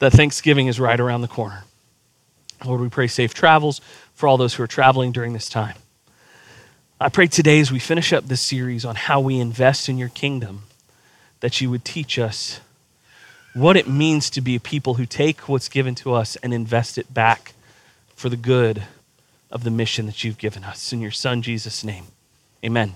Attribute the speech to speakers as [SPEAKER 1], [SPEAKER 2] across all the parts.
[SPEAKER 1] that Thanksgiving is right around the corner. Lord, we pray safe travels for all those who are traveling during this time. I pray today as we finish up this series on how we invest in your kingdom, that you would teach us what it means to be a people who take what's given to us and invest it back for the good of the mission that you've given us. In your Son, Jesus' name, amen.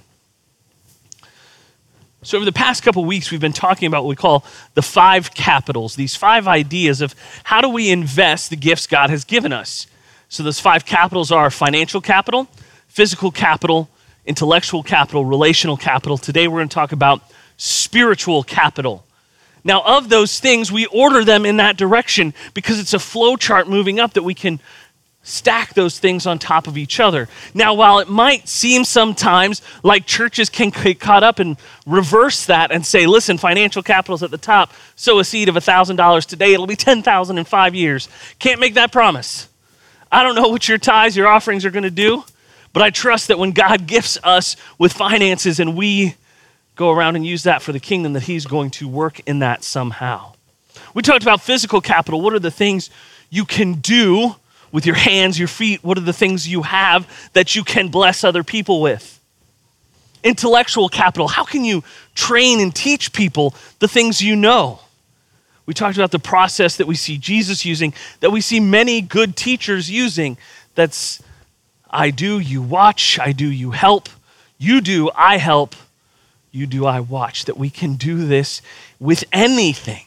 [SPEAKER 1] So, over the past couple weeks, we've been talking about what we call the five capitals, these five ideas of how do we invest the gifts God has given us. So, those five capitals are financial capital, physical capital, intellectual capital, relational capital. Today, we're going to talk about spiritual capital. Now, of those things, we order them in that direction because it's a flow chart moving up that we can stack those things on top of each other. Now, while it might seem sometimes like churches can get caught up and reverse that and say, listen, financial capital's at the top, sow a seed of $1,000 today, it'll be 10,000 in five years. Can't make that promise. I don't know what your tithes, your offerings are going to do, but I trust that when God gifts us with finances and we go around and use that for the kingdom, that He's going to work in that somehow. We talked about physical capital. What are the things you can do with your hands, your feet? What are the things you have that you can bless other people with? Intellectual capital. How can you train and teach people the things you know? We talked about the process that we see Jesus using, that we see many good teachers using. That's I do, you watch, I do, you help, you do, I help, you do, I watch. That we can do this with anything.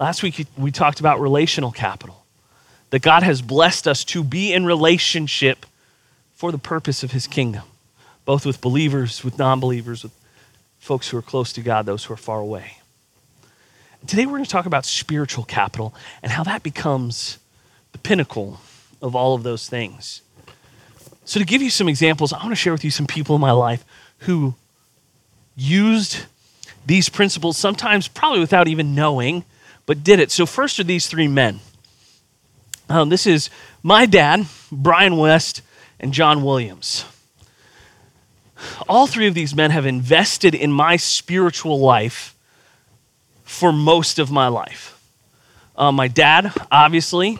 [SPEAKER 1] Last week we talked about relational capital that God has blessed us to be in relationship for the purpose of his kingdom, both with believers, with non believers, with folks who are close to God, those who are far away. Today we're going to talk about spiritual capital and how that becomes the pinnacle of all of those things. So, to give you some examples, I want to share with you some people in my life who used these principles, sometimes probably without even knowing, but did it. So, first are these three men. Um, this is my dad, Brian West, and John Williams. All three of these men have invested in my spiritual life for most of my life. Uh, my dad, obviously,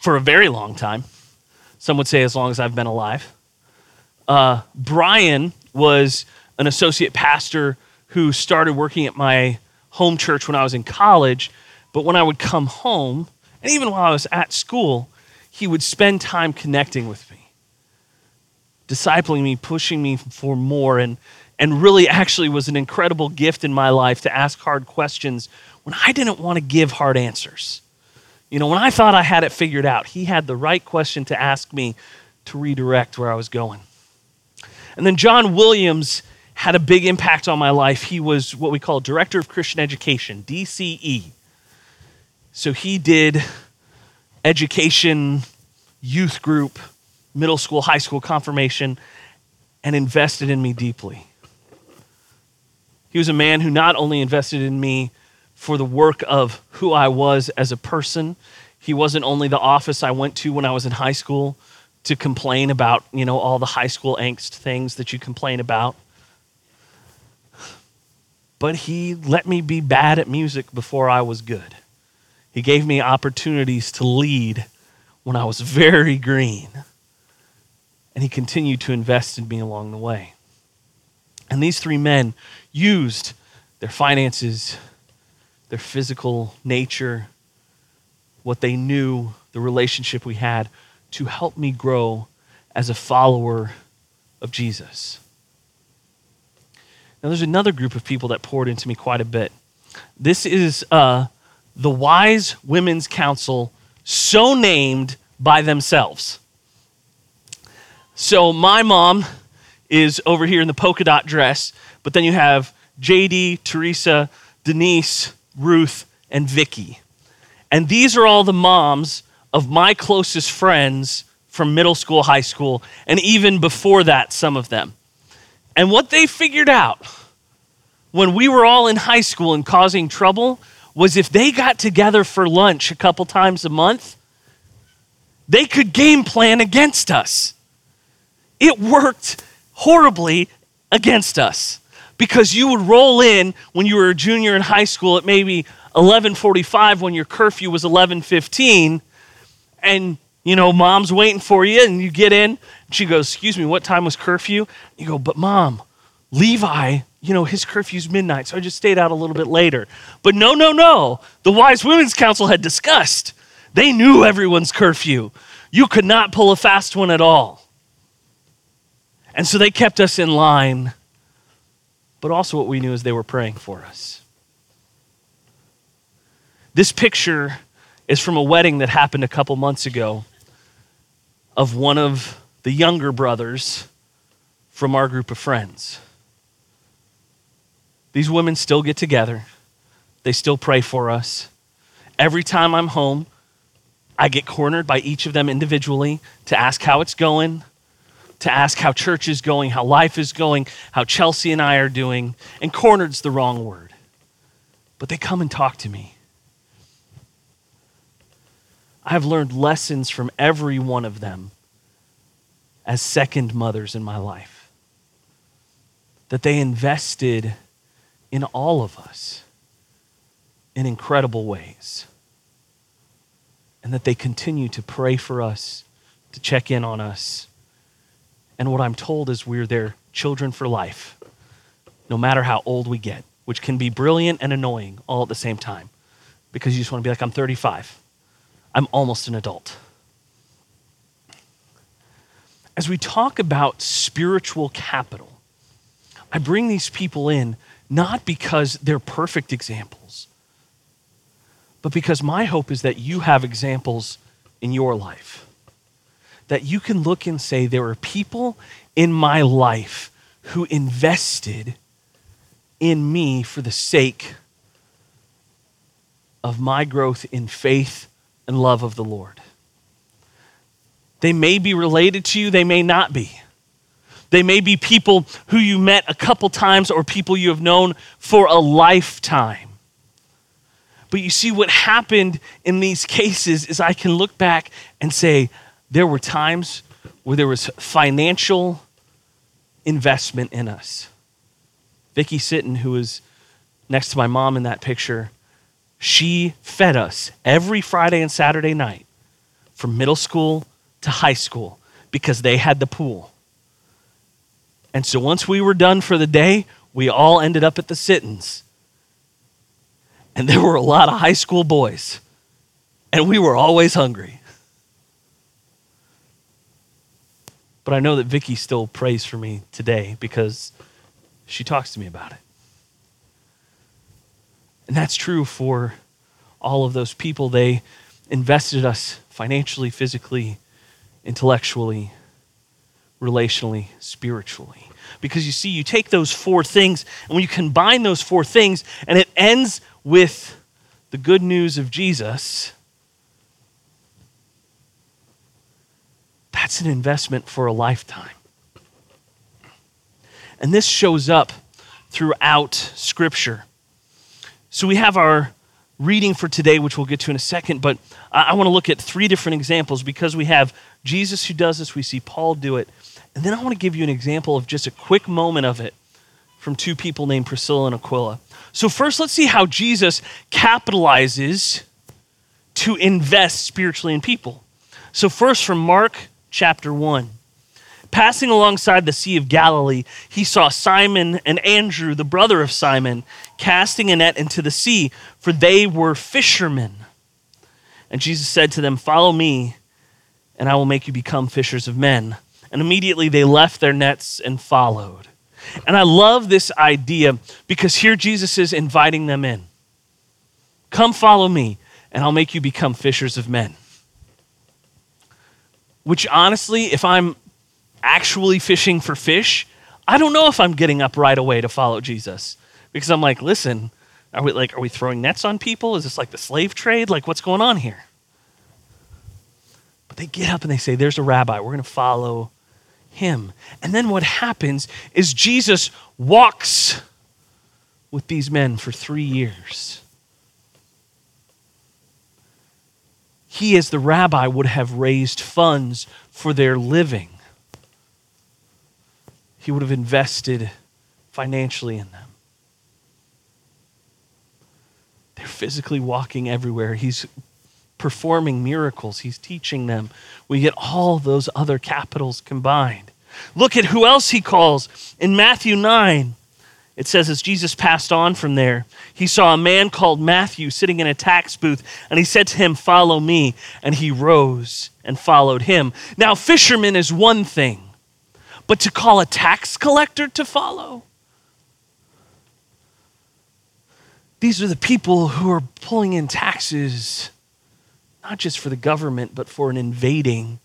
[SPEAKER 1] for a very long time. Some would say as long as I've been alive. Uh, Brian was an associate pastor who started working at my home church when I was in college. But when I would come home, and even while I was at school, he would spend time connecting with me, discipling me, pushing me for more, and, and really actually was an incredible gift in my life to ask hard questions when I didn't want to give hard answers. You know, when I thought I had it figured out, he had the right question to ask me to redirect where I was going. And then John Williams had a big impact on my life. He was what we call Director of Christian Education, DCE. So he did education, youth group, middle school, high school confirmation, and invested in me deeply. He was a man who not only invested in me for the work of who I was as a person, he wasn't only the office I went to when I was in high school to complain about, you know, all the high school angst things that you complain about. But he let me be bad at music before I was good. He gave me opportunities to lead when I was very green. And he continued to invest in me along the way. And these three men used their finances, their physical nature, what they knew, the relationship we had, to help me grow as a follower of Jesus. Now, there's another group of people that poured into me quite a bit. This is uh, the Wise Women's Council, so named by themselves. So my mom is over here in the polka dot dress, but then you have JD, Teresa, Denise, Ruth, and Vicky. And these are all the moms of my closest friends from middle school, high school, and even before that, some of them. And what they figured out when we were all in high school and causing trouble was if they got together for lunch a couple times a month, they could game plan against us. It worked horribly against us because you would roll in when you were a junior in high school at maybe 11:45 when your curfew was 11:15 and you know mom's waiting for you and you get in and she goes excuse me what time was curfew you go but mom levi you know his curfew's midnight so i just stayed out a little bit later. But no no no. The wise women's council had discussed. They knew everyone's curfew. You could not pull a fast one at all. And so they kept us in line. But also what we knew is they were praying for us. This picture is from a wedding that happened a couple months ago of one of the younger brothers from our group of friends. These women still get together, they still pray for us. Every time I'm home, I get cornered by each of them individually to ask how it's going, to ask how church is going, how life is going, how Chelsea and I are doing. And cornered's the wrong word. But they come and talk to me. I have learned lessons from every one of them as second mothers in my life. That they invested in all of us in incredible ways. And that they continue to pray for us, to check in on us. And what I'm told is we're their children for life, no matter how old we get, which can be brilliant and annoying all at the same time. Because you just want to be like, I'm 35. I'm almost an adult. As we talk about spiritual capital, I bring these people in not because they're perfect examples, but because my hope is that you have examples in your life. That you can look and say, there are people in my life who invested in me for the sake of my growth in faith and love of the Lord. They may be related to you, they may not be. They may be people who you met a couple times or people you have known for a lifetime. But you see, what happened in these cases is I can look back and say there were times where there was financial investment in us. Vicky Sitton, who was next to my mom in that picture, she fed us every Friday and Saturday night from middle school to high school because they had the pool. And so once we were done for the day, we all ended up at the Sittons. And there were a lot of high school boys. And we were always hungry. But I know that Vicky still prays for me today because she talks to me about it. And that's true for all of those people. They invested us financially, physically, intellectually, relationally, spiritually. Because you see, you take those four things, and when you combine those four things, and it ends with the good news of Jesus, that's an investment for a lifetime. And this shows up throughout Scripture. So we have our reading for today, which we'll get to in a second, but I, I want to look at three different examples because we have Jesus who does this, we see Paul do it, and then I want to give you an example of just a quick moment of it from two people named Priscilla and Aquila. So, first, let's see how Jesus capitalizes to invest spiritually in people. So, first, from Mark chapter 1. Passing alongside the Sea of Galilee, he saw Simon and Andrew, the brother of Simon, casting a net into the sea, for they were fishermen. And Jesus said to them, Follow me, and I will make you become fishers of men. And immediately they left their nets and followed. And I love this idea because here Jesus is inviting them in. Come follow me, and I'll make you become fishers of men. Which honestly, if I'm actually fishing for fish, I don't know if I'm getting up right away to follow Jesus because I'm like, listen, Are we like are we throwing nets on people? Is this like the slave trade? Like what's going on here? But they get up and they say, There's a rabbi. We're going to follow him. And then what happens is Jesus walks with these men for three years. He, as the rabbi, would have raised funds for their living. He would have invested financially in them. They're physically walking everywhere. He's performing miracles, he's teaching them. We get all those other capitals combined. Look at who else he calls. In Matthew 9, it says, as Jesus passed on from there, he saw a man called Matthew sitting in a tax booth, and he said to him, Follow me. And he rose and followed him. Now, fishermen is one thing, but to call a tax collector to follow? These are the people who are pulling in taxes not just for the government, but for an invading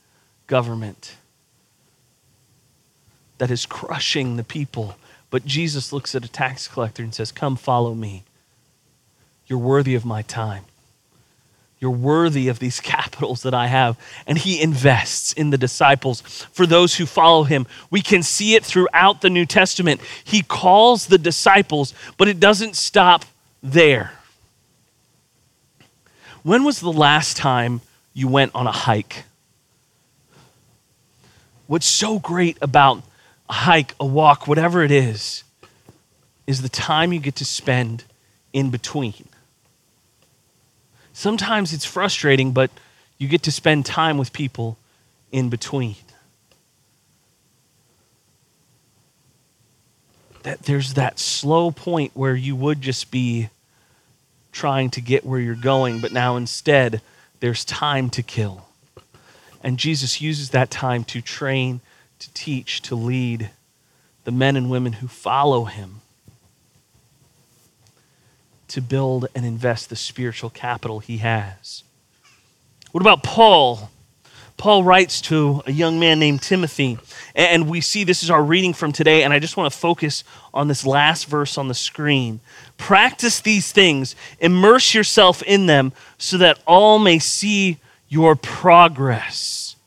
[SPEAKER 1] government that is crushing the people. But Jesus looks at a tax collector and says, Come, follow me. You're worthy of my time. You're worthy of these capitals that I have. And he invests in the disciples for those who follow him. We can see it throughout the New Testament. He calls the disciples, but it doesn't stop there. When was the last time you went on a hike? What's so great about a hike, a walk, whatever it is, is the time you get to spend in between. Sometimes it's frustrating, but you get to spend time with people in between. That there's that slow point where you would just be trying to get where you're going, but now instead there's time to kill. And Jesus uses that time to train, to teach, to lead the men and women who follow him to build and invest the spiritual capital he has. What about Paul? Paul writes to a young man named Timothy, and we see this is our reading from today, and I just want to focus on this last verse on the screen. Practice these things, immerse yourself in them, so that all may see your progress.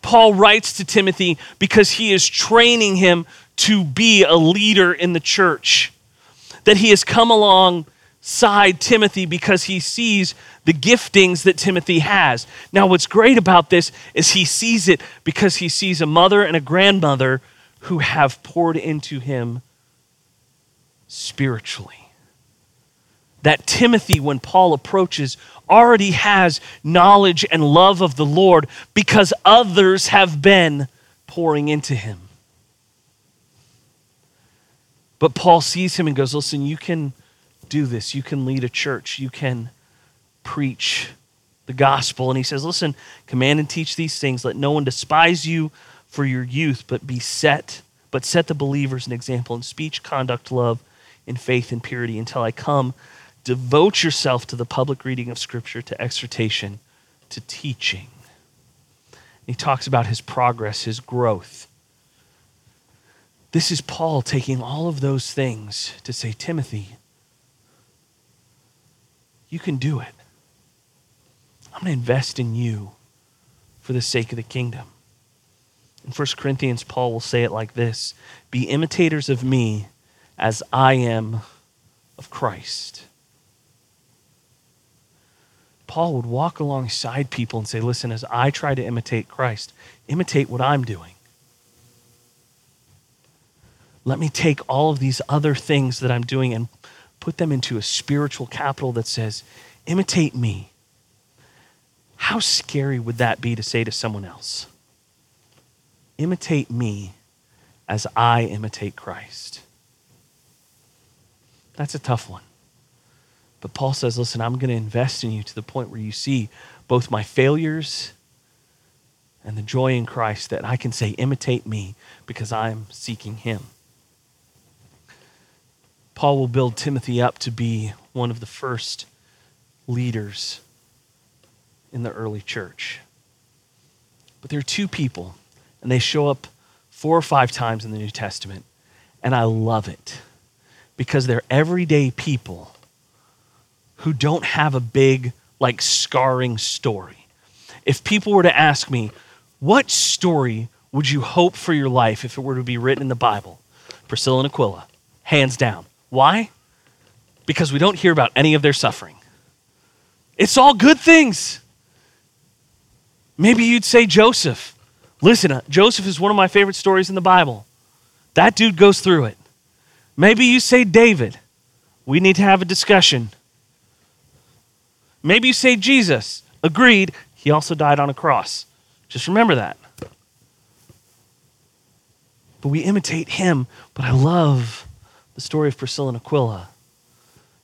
[SPEAKER 1] Paul writes to Timothy because he is training him to be a leader in the church, that he has come along side Timothy because he sees the giftings that Timothy has. Now, what's great about this is he sees it because he sees a mother and a grandmother who have poured into him spiritually. That Timothy, when Paul approaches, already has knowledge and love of the Lord because others have been pouring into him. But Paul sees him and goes, Listen, you can do this. You can lead a church. You can preach the gospel. And he says, Listen, command and teach these things. Let no one despise you for your youth, but be set, but set the believers an example in speech, conduct, love, in faith and purity until I come. Devote yourself to the public reading of Scripture, to exhortation, to teaching. he talks about his progress, his growth. This is Paul taking all of those things to say, Timothy, you can do it. I'm going to invest in you for the sake of the kingdom. In 1 Corinthians, Paul will say it like this Be imitators of me as I am of Christ. Paul would walk alongside people and say, Listen, as I try to imitate Christ, imitate what I'm doing. Let me take all of these other things that I'm doing and put them into a spiritual capital that says, imitate me. How scary would that be to say to someone else? Imitate me as I imitate Christ. That's a tough one. But Paul says, listen, I'm going to invest in you to the point where you see both my failures and the joy in Christ that I can say, imitate me because I'm seeking him. Paul will build Timothy up to be one of the first leaders in the early church. But there are two people, and they show up four or five times in the New Testament, and I love it Because they're everyday people who don't have a big, like, scarring story. If people were to ask me, what story would you hope for your life if it were to be written in the Bible? Priscilla and Aquila, hands down. Why? Because we don't hear about any of their suffering. It's all good things. Maybe you'd say Joseph. Listen, uh, Joseph is one of my favorite stories in the Bible. That dude goes through it. Maybe you say David. We need to have a discussion. Maybe you say Jesus. Agreed. He also died on a cross. Just remember that. But we imitate him. But I love the story of Priscilla and Aquila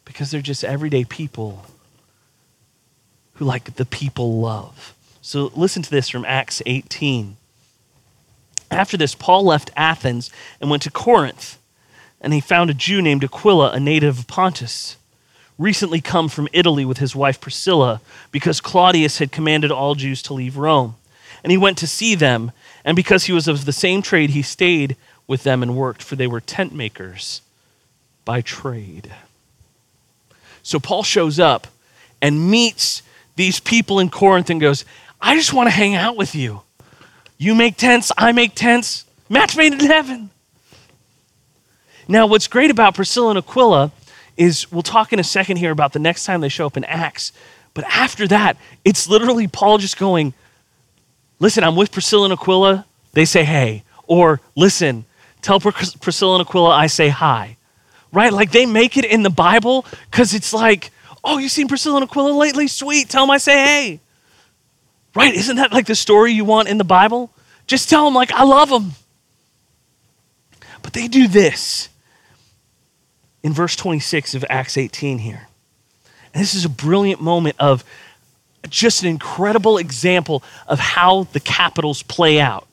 [SPEAKER 1] because they're just everyday people who like the people love. So listen to this from Acts 18. After this, Paul left Athens and went to Corinth, and he found a Jew named Aquila, a native of Pontus, recently come from Italy with his wife Priscilla, because Claudius had commanded all Jews to leave Rome. And he went to see them, and because he was of the same trade, he stayed with them and worked, for they were tent makers by trade. So Paul shows up and meets these people in Corinth and goes, I just want to hang out with you. You make tents, I make tents. Match made in heaven. Now, what's great about Priscilla and Aquila is we'll talk in a second here about the next time they show up in Acts. But after that, it's literally Paul just going, Listen, I'm with Priscilla and Aquila. They say hey. Or listen, tell Priscilla and Aquila I say hi. Right? Like they make it in the Bible because it's like, oh, you seen Priscilla and Aquila lately? Sweet. Tell them I say hey. Right? Isn't that like the story you want in the Bible? Just tell them, like, I love them. But they do this in verse 26 of Acts 18 here. And this is a brilliant moment of just an incredible example of how the capitals play out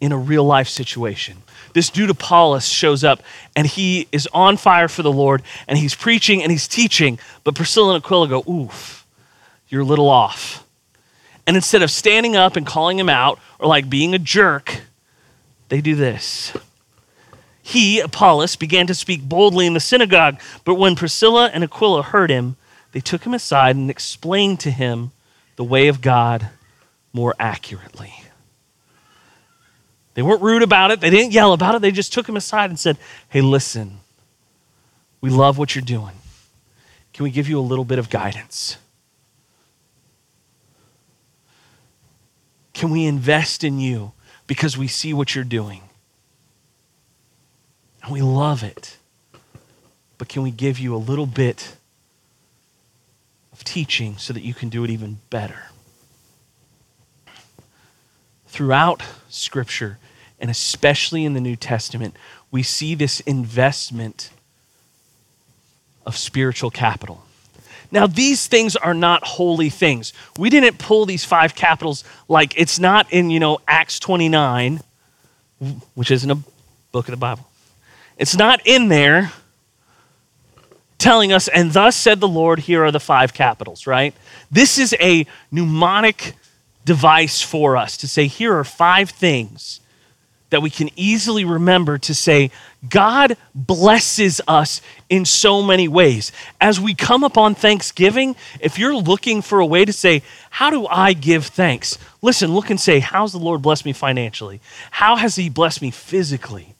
[SPEAKER 1] in a real life situation. This dude Apollos shows up and he is on fire for the Lord and he's preaching and he's teaching, but Priscilla and Aquila go, Oof, you're a little off. And instead of standing up and calling him out or like being a jerk, they do this. He, Apollos, began to speak boldly in the synagogue, but when Priscilla and Aquila heard him, they took him aside and explained to him the way of God more accurately. They weren't rude about it, they didn't yell about it, they just took him aside and said, Hey, listen, we love what you're doing. Can we give you a little bit of guidance? Can we invest in you because we see what you're doing? And we love it. But can we give you a little bit of teaching so that you can do it even better? Throughout Scripture, and especially in the New Testament, we see this investment of spiritual capital. Now, these things are not holy things. We didn't pull these five capitals like it's not in, you know, Acts 29, which isn't a book of the Bible. It's not in there telling us, and thus said the Lord, here are the five capitals, right? This is a mnemonic device for us to say, here are five things that we can easily remember to say, God blesses us in so many ways. As we come upon Thanksgiving, if you're looking for a way to say, How do I give thanks? Listen, look and say, How's the Lord blessed me financially? How has He blessed me physically?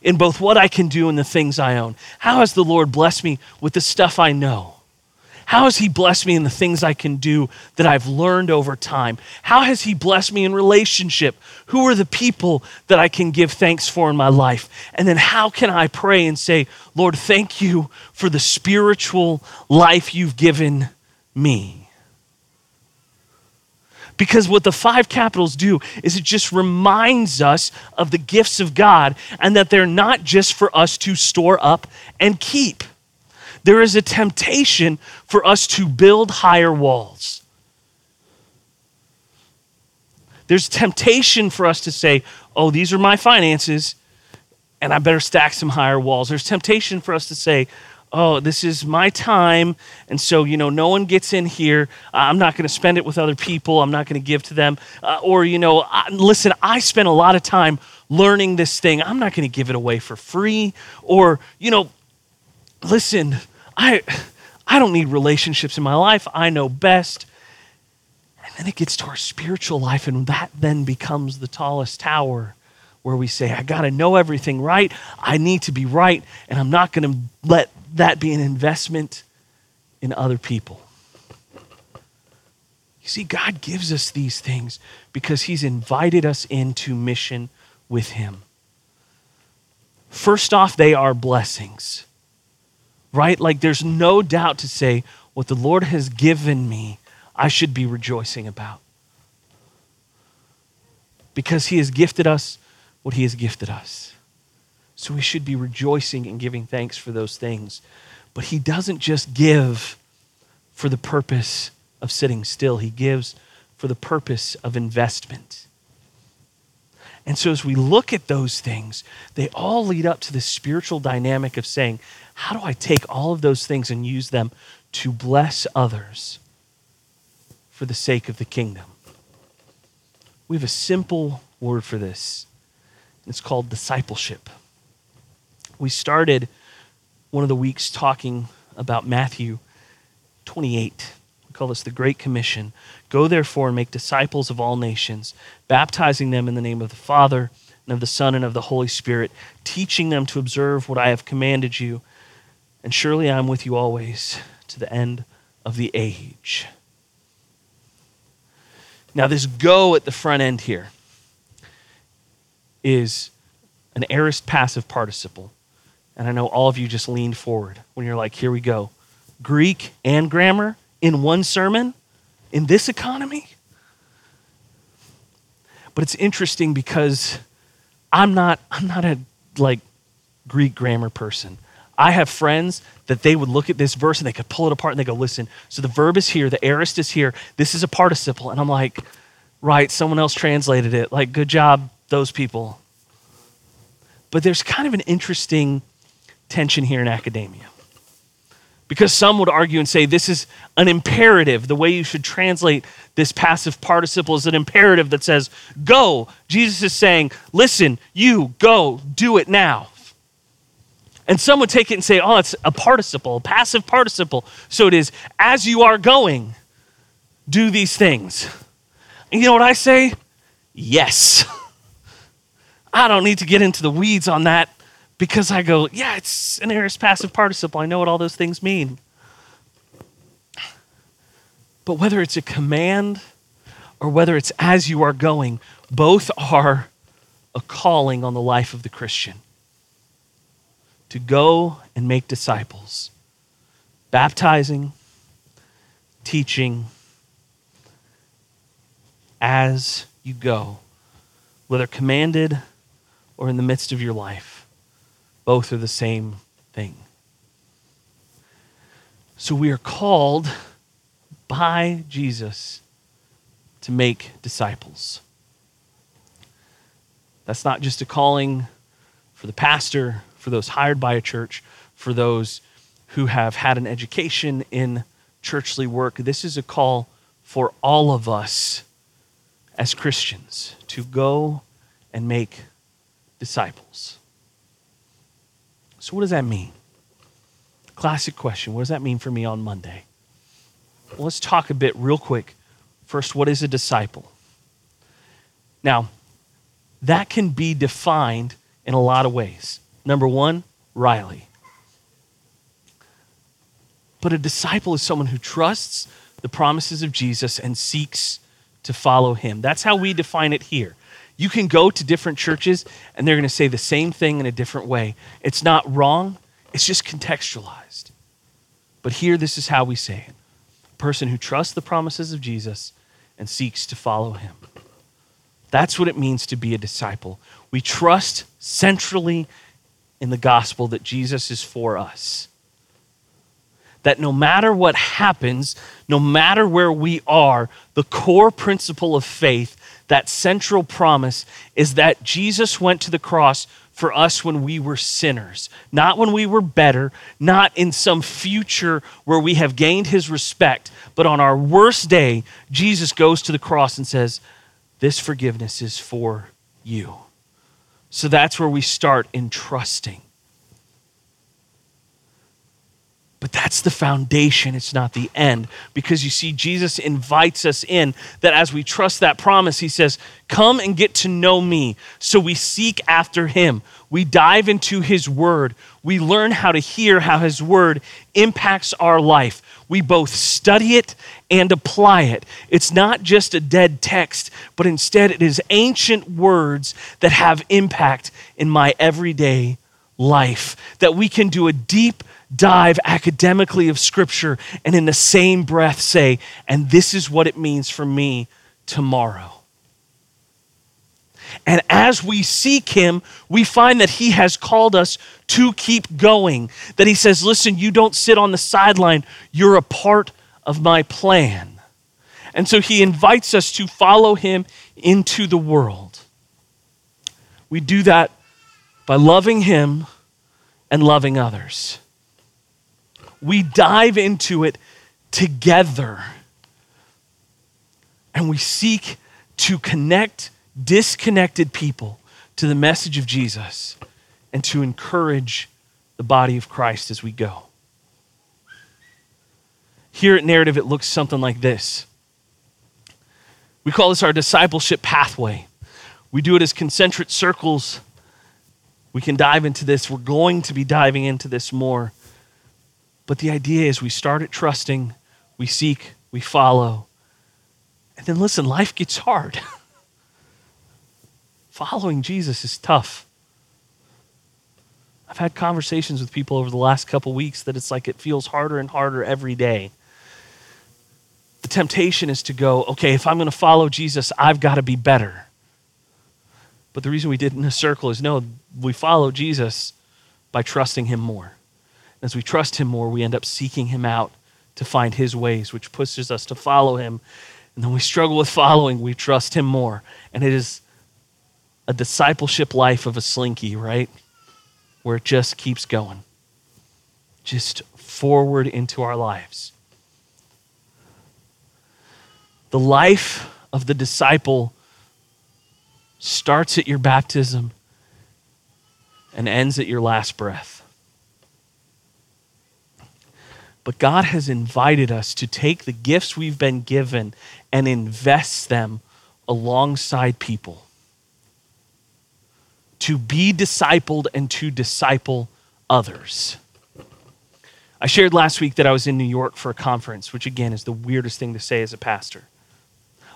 [SPEAKER 1] In both what I can do and the things I own. How has the Lord blessed me with the stuff I know? How has He blessed me in the things I can do that I've learned over time? How has He blessed me in relationship? Who are the people that I can give thanks for in my life? And then how can I pray and say, Lord, thank you for the spiritual life you've given me? Because what the five capitals do is it just reminds us of the gifts of God and that they're not just for us to store up and keep there is a temptation for us to build higher walls. There's temptation for us to say, oh, these are my finances, and I better stack some higher walls. There's temptation for us to say, oh, this is my time, and so, you know, no one gets in here. I'm not going to spend it with other people. I'm not going to give to them. Uh, or, you know, I, listen, I spent a lot of time learning this thing. I'm not going to give it away for free. Or, you know, listen, I, I don't need relationships in my life. I know best. And then it gets to our spiritual life, and that then becomes the tallest tower where we say, I got to know everything right. I need to be right, and I'm not going to let that be an investment in other people. You see, God gives us these things because He's invited us into mission with Him. First off, they are blessings, right? Like there's no doubt to say what the Lord has given me, I should be rejoicing about. Because He has gifted us what He has gifted us. So we should be rejoicing and giving thanks for those things. But He doesn't just give for the purpose of sitting still, He gives for the purpose of investment. And so, as we look at those things, they all lead up to this spiritual dynamic of saying, how do I take all of those things and use them to bless others for the sake of the kingdom? We have a simple word for this. It's called discipleship. We started one of the weeks talking about Matthew 28 We call this the Great Commission. Go therefore and make disciples of all nations, baptizing them in the name of the Father and of the Son and of the Holy Spirit, teaching them to observe what I have commanded you. And surely I am with you always to the end of the age. Now, this go at the front end here is an aorist passive participle. And I know all of you just leaned forward when you're like, here we go. Greek and grammar in one sermon in this economy? But it's interesting because I'm not I'm not a like Greek grammar person. I have friends that they would look at this verse and they could pull it apart and they go, listen, so the verb is here, the aorist is here, this is a participle. And I'm like, right, someone else translated it. Like, good job, those people. But there's kind of an interesting tension here in academia. Because some would argue and say this is an imperative. The way you should translate this passive participle is an imperative that says, go. Jesus is saying, listen, you go, do it now. And some would take it and say, oh, it's a participle, a passive participle. So it is, as you are going, do these things. And you know what I say? Yes. I don't need to get into the weeds on that because I go, yeah, it's an aorist passive participle. I know what all those things mean. But whether it's a command or whether it's as you are going, both are a calling on the life of the Christian to go and make disciples, baptizing, teaching as you go, whether commanded or in the midst of your life. Both are the same thing. So we are called by Jesus to make disciples. That's not just a calling for the pastor, for those hired by a church, for those who have had an education in churchly work. This is a call for all of us as Christians to go and make disciples. So, what does that mean? Classic question. What does that mean for me on Monday? Well, let's talk a bit real quick. First, what is a disciple? Now, that can be defined in a lot of ways. Number one, Riley. But a disciple is someone who trusts the promises of Jesus and seeks to follow him. That's how we define it here. You can go to different churches and they're going to say the same thing in a different way. It's not wrong, it's just contextualized. But here, this is how we say it a person who trusts the promises of Jesus and seeks to follow him. That's what it means to be a disciple. We trust centrally in the gospel that Jesus is for us. That no matter what happens, no matter where we are, the core principle of faith that central promise is that Jesus went to the cross for us when we were sinners, not when we were better, not in some future where we have gained his respect, but on our worst day, Jesus goes to the cross and says, This forgiveness is for you. So that's where we start in trusting. But that's the foundation, it's not the end. Because you see, Jesus invites us in that as we trust that promise, he says, Come and get to know me. So we seek after him. We dive into his word. We learn how to hear how his word impacts our life. We both study it and apply it. It's not just a dead text, but instead it is ancient words that have impact in my everyday life. That we can do a deep dive academically of Scripture and in the same breath say, and this is what it means for me tomorrow. And as we seek Him, we find that He has called us to keep going. That He says, Listen, you don't sit on the sideline, you're a part of my plan. And so He invites us to follow Him into the world. We do that by loving Him and loving others we dive into it together and we seek to connect disconnected people to the message of Jesus and to encourage the body of Christ as we go. Here at Narrative, it looks something like this. We call this our discipleship pathway. We do it as concentric circles. We can dive into this. We're going to be diving into this more. But the idea is we start at trusting, we seek, we follow. And then listen, life gets hard. Following Jesus is tough. I've had conversations with people over the last couple weeks that it's like it feels harder and harder every day. The temptation is to go, okay, if I'm going to follow Jesus, I've got to be better. But the reason we did in a circle is no, we follow Jesus by trusting him more. As we trust Him more, we end up seeking Him out to find His ways, which pushes us to follow Him. And then we struggle with following, we trust Him more. And it is a discipleship life of a slinky, right? Where it just keeps going, just forward into our lives. The life of the disciple starts at your baptism and ends at your last breath. But God has invited us to take the gifts we've been given and invest them alongside people. To be discipled and to disciple others. I shared last week that I was in New York for a conference, which again is the weirdest thing to say as a pastor.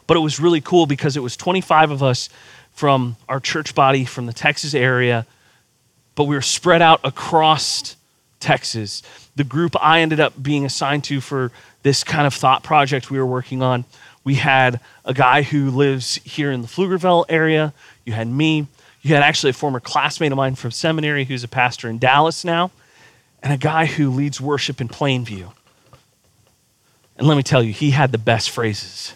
[SPEAKER 1] But it was really cool because it was 25 of us from our church body from the Texas area, but we were spread out across Texas. The group I ended up being assigned to for this kind of thought project we were working on, we had a guy who lives here in the Pflugerville area. You had me. You had actually a former classmate of mine from seminary who's a pastor in Dallas now, and a guy who leads worship in Plainview. And let me tell you, he had the best phrases.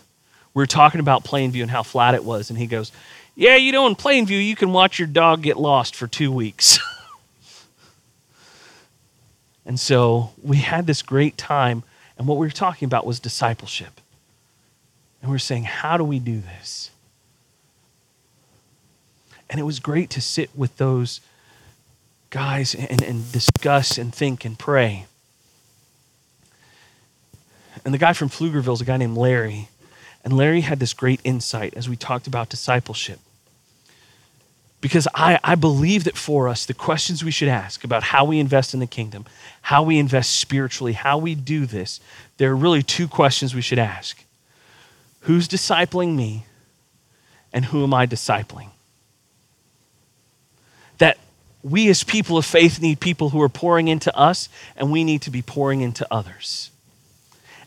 [SPEAKER 1] We were talking about Plainview and how flat it was, and he goes, Yeah, you know, in Plainview, you can watch your dog get lost for two weeks. And so we had this great time, and what we were talking about was discipleship. And we were saying, how do we do this? And it was great to sit with those guys and, and discuss and think and pray. And the guy from Pflugerville is a guy named Larry. And Larry had this great insight as we talked about discipleship. Because I, I believe that for us, the questions we should ask about how we invest in the kingdom, how we invest spiritually, how we do this, there are really two questions we should ask Who's discipling me, and who am I discipling? That we as people of faith need people who are pouring into us, and we need to be pouring into others.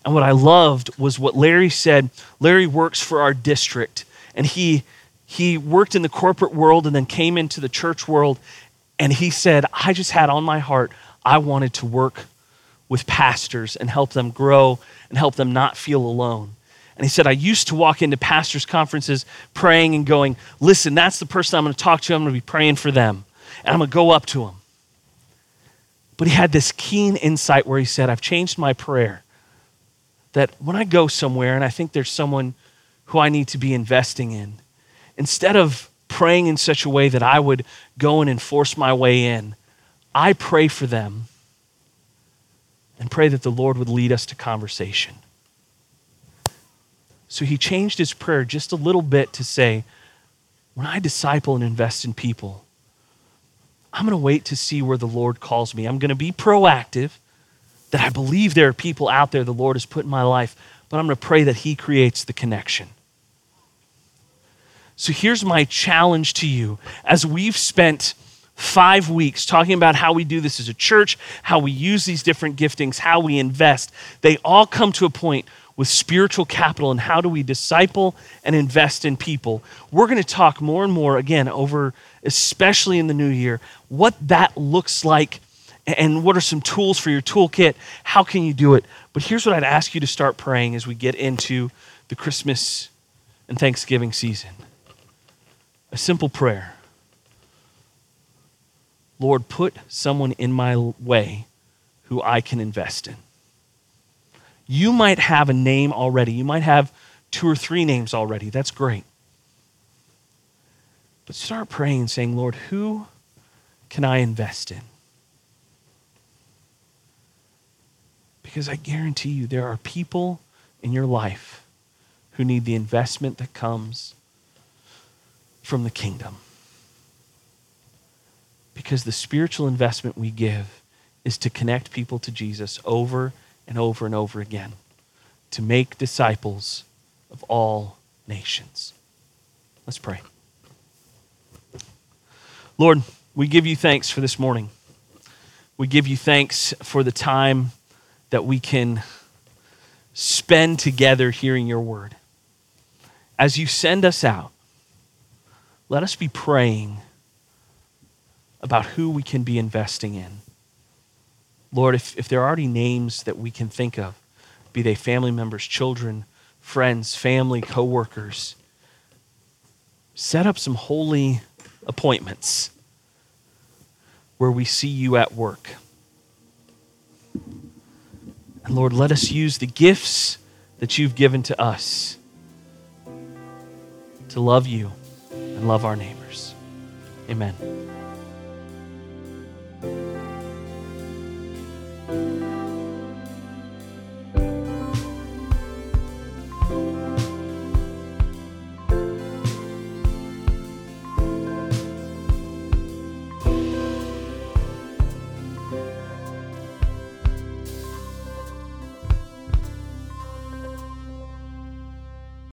[SPEAKER 1] And what I loved was what Larry said. Larry works for our district, and he he worked in the corporate world and then came into the church world. And he said, I just had on my heart, I wanted to work with pastors and help them grow and help them not feel alone. And he said, I used to walk into pastors' conferences praying and going, Listen, that's the person I'm going to talk to. I'm going to be praying for them. And I'm going to go up to them. But he had this keen insight where he said, I've changed my prayer. That when I go somewhere and I think there's someone who I need to be investing in, instead of praying in such a way that I would go in and enforce my way in, I pray for them and pray that the Lord would lead us to conversation. So he changed his prayer just a little bit to say, when I disciple and invest in people, I'm going to wait to see where the Lord calls me. I'm going to be proactive, that I believe there are people out there the Lord has put in my life, but I'm going to pray that He creates the connection. So here's my challenge to you as we've spent five weeks talking about how we do this as a church, how we use these different giftings, how we invest. They all come to a point with spiritual capital and how do we disciple and invest in people. We're going to talk more and more, again, over, especially in the new year, what that looks like and what are some tools for your toolkit. How can you do it? But here's what I'd ask you to start praying as we get into the Christmas and Thanksgiving season a simple prayer Lord, put someone in my way who I can invest in you might have a name already. You might have two or three names already. That's great. But start praying saying, Lord, who can I invest in? Because I guarantee you, there are people in your life who need the investment that comes from the kingdom. Because the spiritual investment we give is to connect people to Jesus over and over and over again to make disciples of all nations. Let's pray. Lord, we give you thanks for this morning. We give you thanks for the time that we can spend together hearing your word. As you send us out, let us be praying about who we can be investing in Lord, if, if there are already names that we can think of, be they family members, children, friends, family, coworkers, set up some holy appointments where we see you at work. And Lord, let us use the gifts that you've given to us to love you and love our neighbors. Amen.